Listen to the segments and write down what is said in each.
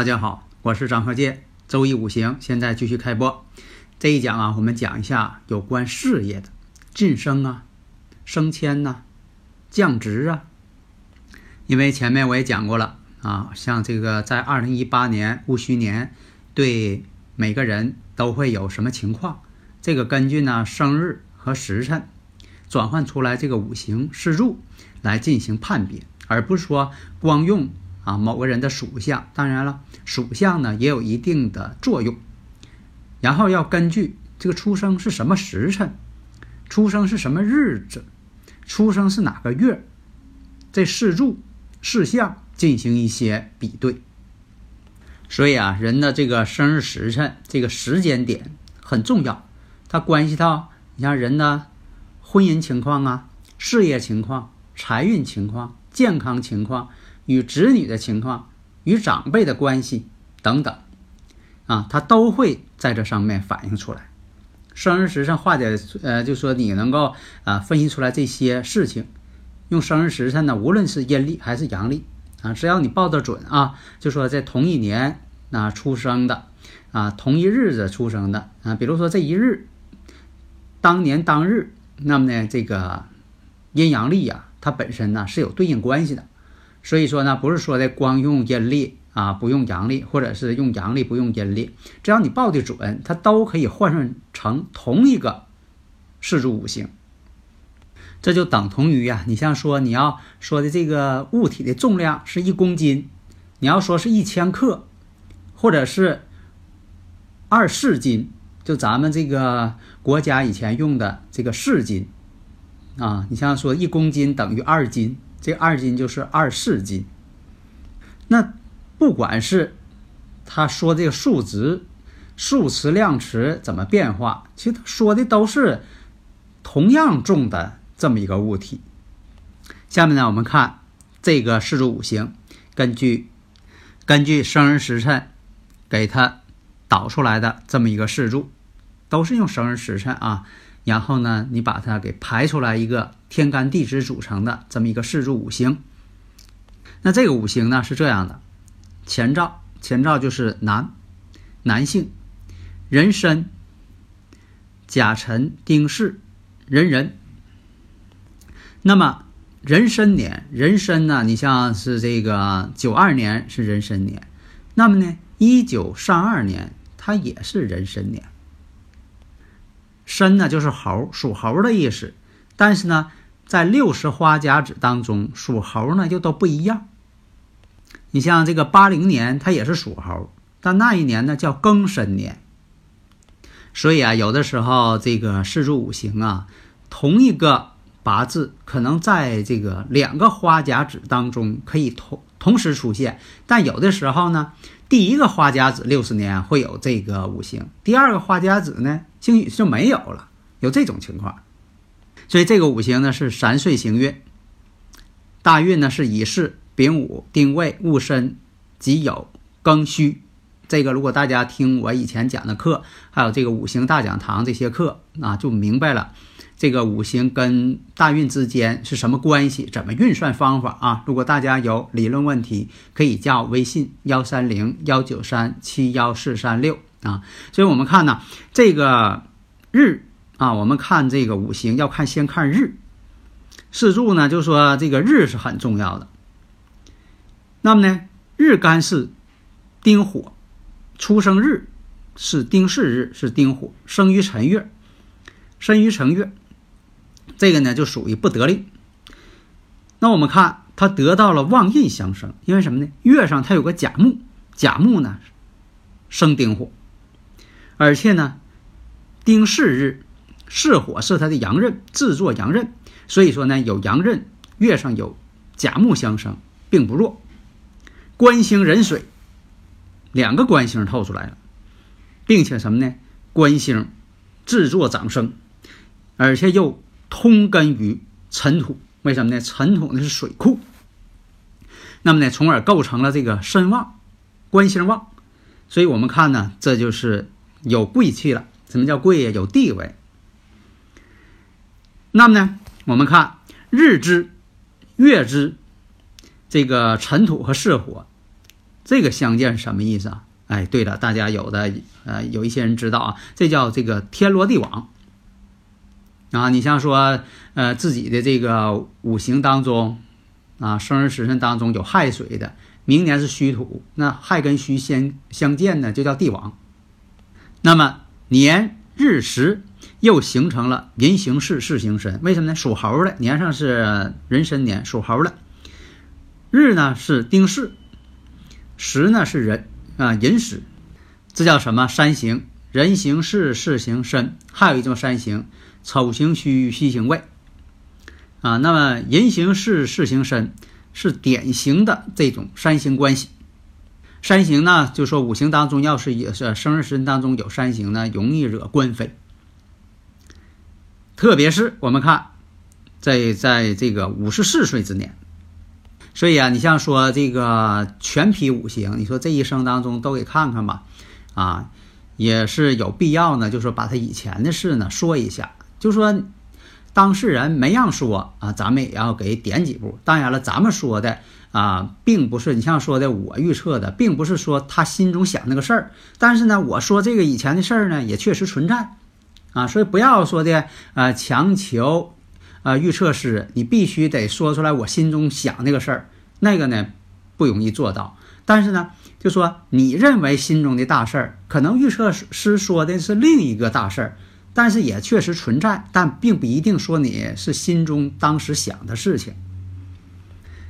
大家好，我是张鹤剑。周一五行现在继续开播。这一讲啊，我们讲一下有关事业的晋升啊、升迁呐、降职啊。因为前面我也讲过了啊，像这个在二零一八年戊戌年，对每个人都会有什么情况？这个根据呢生日和时辰转换出来这个五行四柱来进行判别，而不是说光用。啊，某个人的属相，当然了，属相呢也有一定的作用。然后要根据这个出生是什么时辰，出生是什么日子，出生是哪个月，这四柱、四象进行一些比对。所以啊，人的这个生日时辰，这个时间点很重要，它关系到你像人的婚姻情况啊、事业情况、财运情况、健康情况。与子女的情况、与长辈的关系等等，啊，它都会在这上面反映出来。生日时辰化解，呃，就说你能够啊分析出来这些事情，用生日时辰呢，无论是阴历还是阳历啊，只要你报得准啊，就说在同一年啊出生的啊，同一日子出生的啊，比如说这一日当年当日，那么呢，这个阴阳历呀，它本身呢是有对应关系的。所以说呢，不是说的光用阴历啊，不用阳历，或者是用阳历不用阴历，只要你报的准，它都可以换算成同一个四柱五行。这就等同于呀，你像说你要说的这个物体的重量是一公斤，你要说是一千克，或者是二四斤，就咱们这个国家以前用的这个四斤啊，你像说一公斤等于二斤。这二斤就是二四斤。那不管是他说这个数值、数词、量词怎么变化，其实他说的都是同样重的这么一个物体。下面呢，我们看这个四柱五行，根据根据生日时辰给他导出来的这么一个四柱，都是用生日时辰啊。然后呢，你把它给排出来一个天干地支组成的这么一个四柱五行。那这个五行呢是这样的：前兆，前兆就是男，男性，壬申、甲辰、丁巳、壬壬。那么壬申年，壬申呢，你像是这个九二年是壬申年，那么呢，一九三二年它也是壬申年。申呢就是猴，属猴的意思。但是呢，在六十花甲子当中，属猴呢就都不一样。你像这个八零年，它也是属猴，但那一年呢叫庚申年。所以啊，有的时候这个四柱五行啊，同一个八字可能在这个两个花甲子当中可以同同时出现，但有的时候呢，第一个花甲子六十年会有这个五行，第二个花甲子呢，兴许就没有了，有这种情况。所以这个五行呢是三岁行运，大运呢是乙巳。丙午、丁未、戊申、己酉、庚戌，这个如果大家听我以前讲的课，还有这个五行大讲堂这些课啊，就明白了这个五行跟大运之间是什么关系，怎么运算方法啊？如果大家有理论问题，可以加我微信幺三零幺九三七幺四三六啊。所以我们看呢，这个日啊，我们看这个五行要看先看日，四柱呢就说这个日是很重要的。那么呢，日干是丁火，出生日是丁巳日，是丁火，生于辰月，生于辰月，这个呢就属于不得令。那我们看他得到了旺印相生，因为什么呢？月上它有个甲木，甲木呢生丁火，而且呢丁巳日巳火是他的阳刃，制作阳刃，所以说呢有阳刃，月上有甲木相生，并不弱。官星壬水，两个官星透出来了，并且什么呢？官星制作长生，而且又通根于尘土。为什么呢？尘土呢是水库，那么呢，从而构成了这个身旺，官星旺。所以我们看呢，这就是有贵气了。什么叫贵呀？有地位。那么呢，我们看日支、月支，这个尘土和巳火。这个相见是什么意思啊？哎，对了，大家有的呃有一些人知道啊，这叫这个天罗地网啊。你像说呃自己的这个五行当中啊，生日时辰当中有亥水的，明年是戌土，那亥跟戌相相见呢，就叫地王。那么年日时又形成了人行事，事行神，为什么呢？属猴的年上是壬申年，属猴的日呢是丁巳。时呢是人啊，寅时，这叫什么？三行，人行事，事行身。还有一种三行，丑行虚，戌行未。啊，那么人行事，事行身，是典型的这种三行关系。三行呢，就说五行当中要是也是生日时辰当中有三行呢，容易惹官非。特别是我们看，在在这个五十四岁之年。所以啊，你像说这个全批五行，你说这一生当中都给看看吧，啊，也是有必要呢。就说把他以前的事呢说一下，就说当事人没让说啊，咱们也要给点几步。当然了，咱们说的啊，并不是你像说的我预测的，并不是说他心中想那个事儿。但是呢，我说这个以前的事儿呢，也确实存在啊，所以不要说的啊强求。啊，预测师，你必须得说出来我心中想那个事儿，那个呢不容易做到。但是呢，就说你认为心中的大事儿，可能预测师说的是另一个大事儿，但是也确实存在，但并不一定说你是心中当时想的事情。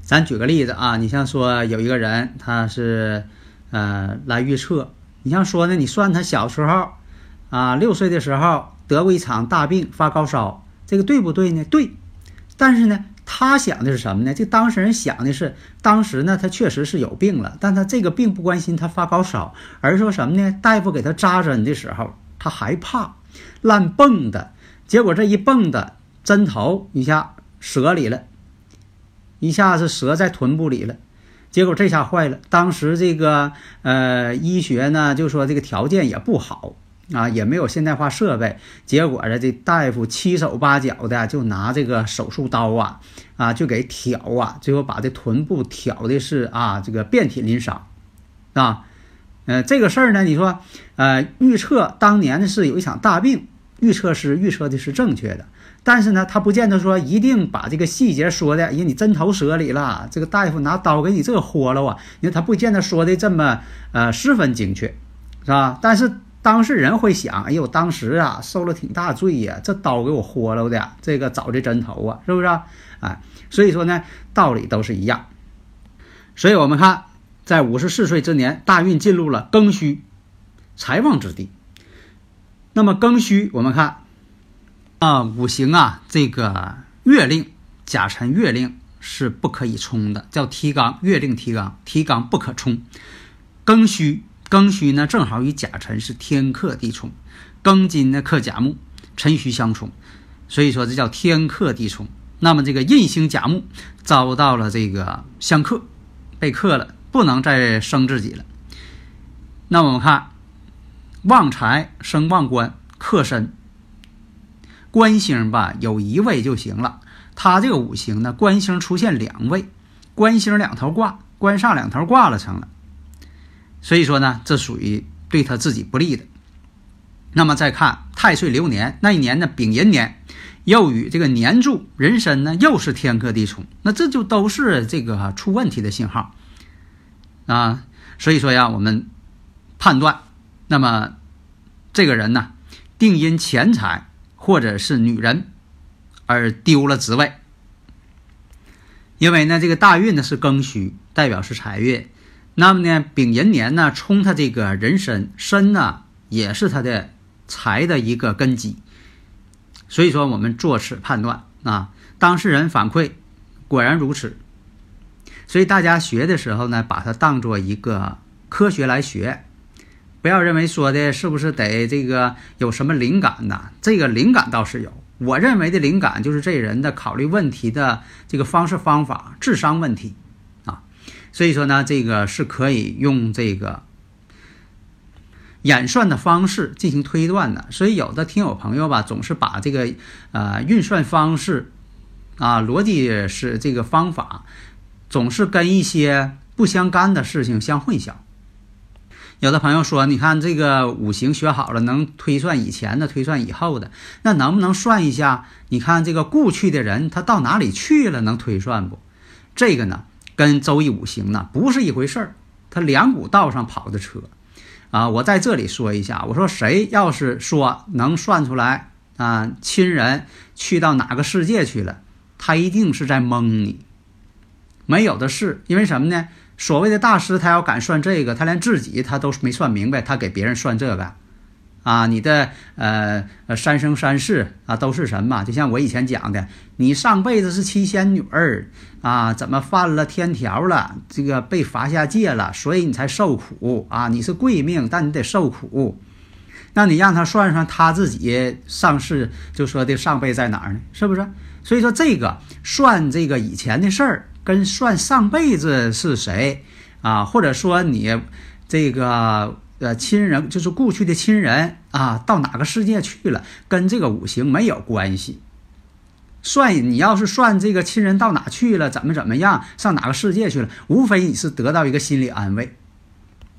咱举个例子啊，你像说有一个人，他是呃来预测，你像说呢，你算他小时候啊，六岁的时候得过一场大病，发高烧。这个对不对呢？对，但是呢，他想的是什么呢？这当事人想的是，当时呢，他确实是有病了，但他这个病不关心他发高烧，而说什么呢？大夫给他扎针的时候，他害怕烂蹦的，结果这一蹦的针头一下折里了，一下子折在臀部里了，结果这下坏了。当时这个呃医学呢，就说这个条件也不好。啊，也没有现代化设备，结果呢，这大夫七手八脚的就拿这个手术刀啊，啊，就给挑啊，最后把这臀部挑的是啊，这个遍体鳞伤，啊，呃，这个事儿呢，你说，呃，预测当年的是有一场大病，预测师预测的是正确的，但是呢，他不见得说一定把这个细节说的，哎呀，你针头折里了，这个大夫拿刀给你这豁了啊，因为他不见得说的这么呃十分精确，是吧？但是。当事人会想，哎呦，当时啊受了挺大罪呀，这刀给我豁了的，这个找这针头啊，是不是啊？哎，所以说呢，道理都是一样。所以我们看，在五十四岁之年，大运进入了庚戌，财旺之地。那么庚戌，我们看啊，五行啊，这个月令甲辰月令是不可以冲的，叫提纲，月令提纲，提纲不可冲。庚戌，庚戌呢，正好与甲辰是天克地冲，庚金呢克甲木，辰戌相冲，所以说这叫天克地冲。那么这个印星甲木遭到了这个相克，被克了，不能再生自己了。那我们看。旺财生旺官克身，官星吧有一位就行了。他这个五行呢，官星出现两位，官星两头挂，官煞两头挂了成了。所以说呢，这属于对他自己不利的。那么再看太岁流年那一年呢，丙寅年，又与这个年柱人身呢又是天克地冲，那这就都是这个出问题的信号啊。所以说呀，我们判断。那么，这个人呢，定因钱财或者是女人而丢了职位。因为呢，这个大运呢是庚戌，代表是财运。那么呢，丙寅年呢冲他这个人身，身呢也是他的财的一个根基。所以说，我们做此判断啊，当事人反馈果然如此。所以大家学的时候呢，把它当做一个科学来学。不要认为说的是不是得这个有什么灵感呢？这个灵感倒是有。我认为的灵感就是这人的考虑问题的这个方式方法、智商问题。所以说呢，这个是可以用这个演算的方式进行推断的。所以有的听友朋友吧，总是把这个呃运算方式啊、逻辑是这个方法，总是跟一些不相干的事情相混淆。有的朋友说：“你看这个五行学好了，能推算以前的，推算以后的，那能不能算一下？你看这个故去的人他到哪里去了？能推算不？这个呢，跟周易五行呢不是一回事儿。他两股道上跑的车啊！我在这里说一下，我说谁要是说能算出来啊，亲人去到哪个世界去了，他一定是在蒙你，没有的事。因为什么呢？”所谓的大师，他要敢算这个，他连自己他都没算明白，他给别人算这个，啊，你的呃呃三生三世啊都是什么？就像我以前讲的，你上辈子是七仙女儿啊，怎么犯了天条了？这个被罚下界了，所以你才受苦啊！你是贵命，但你得受苦。那你让他算算他自己上世就说的上辈在哪儿呢？是不是？所以说这个算这个以前的事儿。跟算上辈子是谁啊，或者说你这个呃亲人，就是故去的亲人啊，到哪个世界去了，跟这个五行没有关系。算你要是算这个亲人到哪去了，怎么怎么样，上哪个世界去了，无非你是得到一个心理安慰。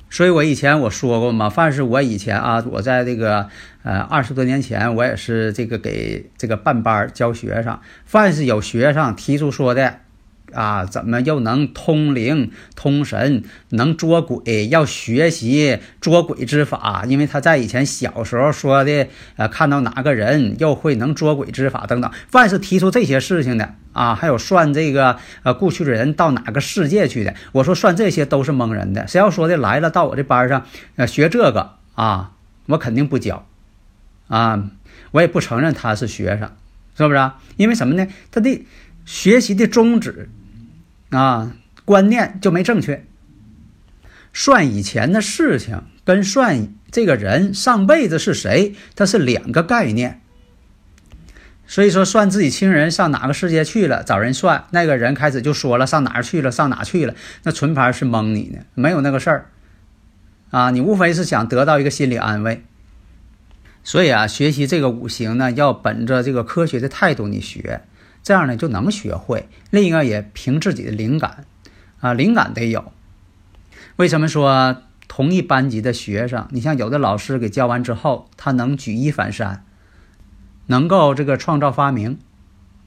所以我以前我说过嘛，凡是我以前啊，我在这个呃二十多年前，我也是这个给这个办班教学生，凡是有学生提出说的。啊，怎么又能通灵通神，能捉鬼？要学习捉鬼之法，因为他在以前小时候说的，呃，看到哪个人又会能捉鬼之法等等。凡是提出这些事情的啊，还有算这个呃过去的人到哪个世界去的，我说算这些都是蒙人的。谁要说的来了到我这班上，呃，学这个啊，我肯定不教，啊，我也不承认他是学生，是不是？啊因为什么呢？他的学习的宗旨。啊，观念就没正确。算以前的事情跟算这个人上辈子是谁，它是两个概念。所以说，算自己亲人上哪个世界去了，找人算，那个人开始就说了上哪儿去了，上哪去了，那纯牌是蒙你呢，没有那个事儿。啊，你无非是想得到一个心理安慰。所以啊，学习这个五行呢，要本着这个科学的态度你学。这样呢就能学会。另一个也凭自己的灵感，啊，灵感得有。为什么说同一班级的学生，你像有的老师给教完之后，他能举一反三，能够这个创造发明。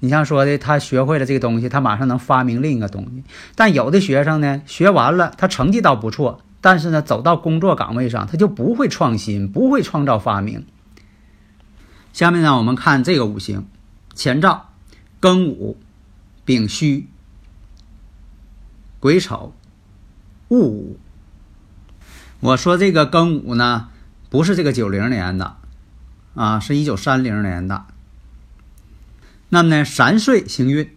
你像说的，他学会了这个东西，他马上能发明另一个东西。但有的学生呢，学完了他成绩倒不错，但是呢，走到工作岗位上，他就不会创新，不会创造发明。下面呢，我们看这个五行：乾兆、庚午、丙戌、癸丑、戊午。我说这个庚午呢，不是这个九零年的，啊，是一九三零年的。那么呢，三岁行运，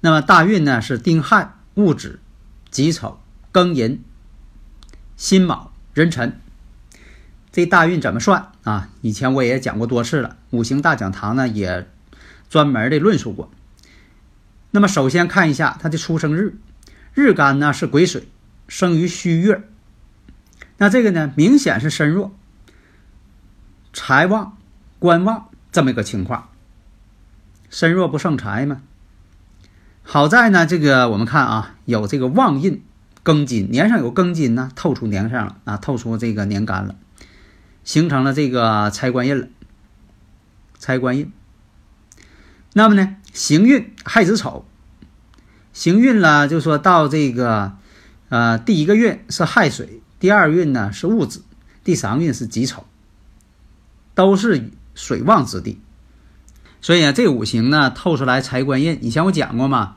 那么大运呢是丁亥、戊子、己丑、庚寅、辛卯、壬辰。这大运怎么算啊？以前我也讲过多次了，五行大讲堂呢也专门的论述过。那么首先看一下他的出生日，日干呢是癸水，生于戌月。那这个呢明显是身弱，财旺、官旺这么一个情况。身弱不胜财嘛。好在呢，这个我们看啊，有这个旺印庚金，年上有庚金呢，透出年上了啊，透出这个年干了。形成了这个财官印了，财官印。那么呢，行运亥子丑，行运了，就说到这个，呃，第一个运是亥水，第二运呢是戊子，第三运是己丑，都是水旺之地。所以啊，这五行呢透出来财官印。以前我讲过嘛，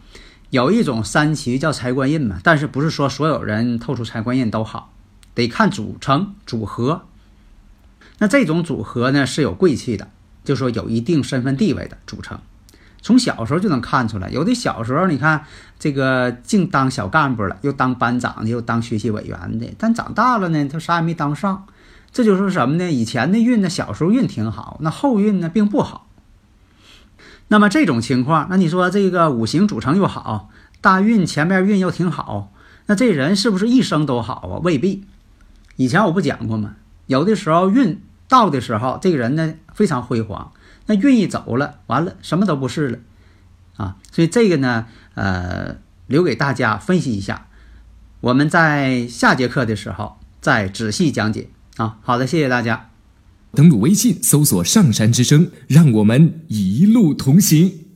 有一种三奇叫财官印嘛，但是不是说所有人透出财官印都好，得看组成组合。那这种组合呢是有贵气的，就说有一定身份地位的组成，从小时候就能看出来。有的小时候你看这个净当小干部了，又当班长的，又当学习委员的，但长大了呢，他啥也没当上。这就是什么呢？以前的运呢，小时候运挺好，那后运呢并不好。那么这种情况，那你说这个五行组成又好，大运前面运又挺好，那这人是不是一生都好啊？未必。以前我不讲过吗？有的时候运。到的时候，这个人呢非常辉煌，那愿意走了，完了什么都不是了，啊，所以这个呢，呃，留给大家分析一下，我们在下节课的时候再仔细讲解啊。好的，谢谢大家。登录微信搜索“上山之声”，让我们一路同行。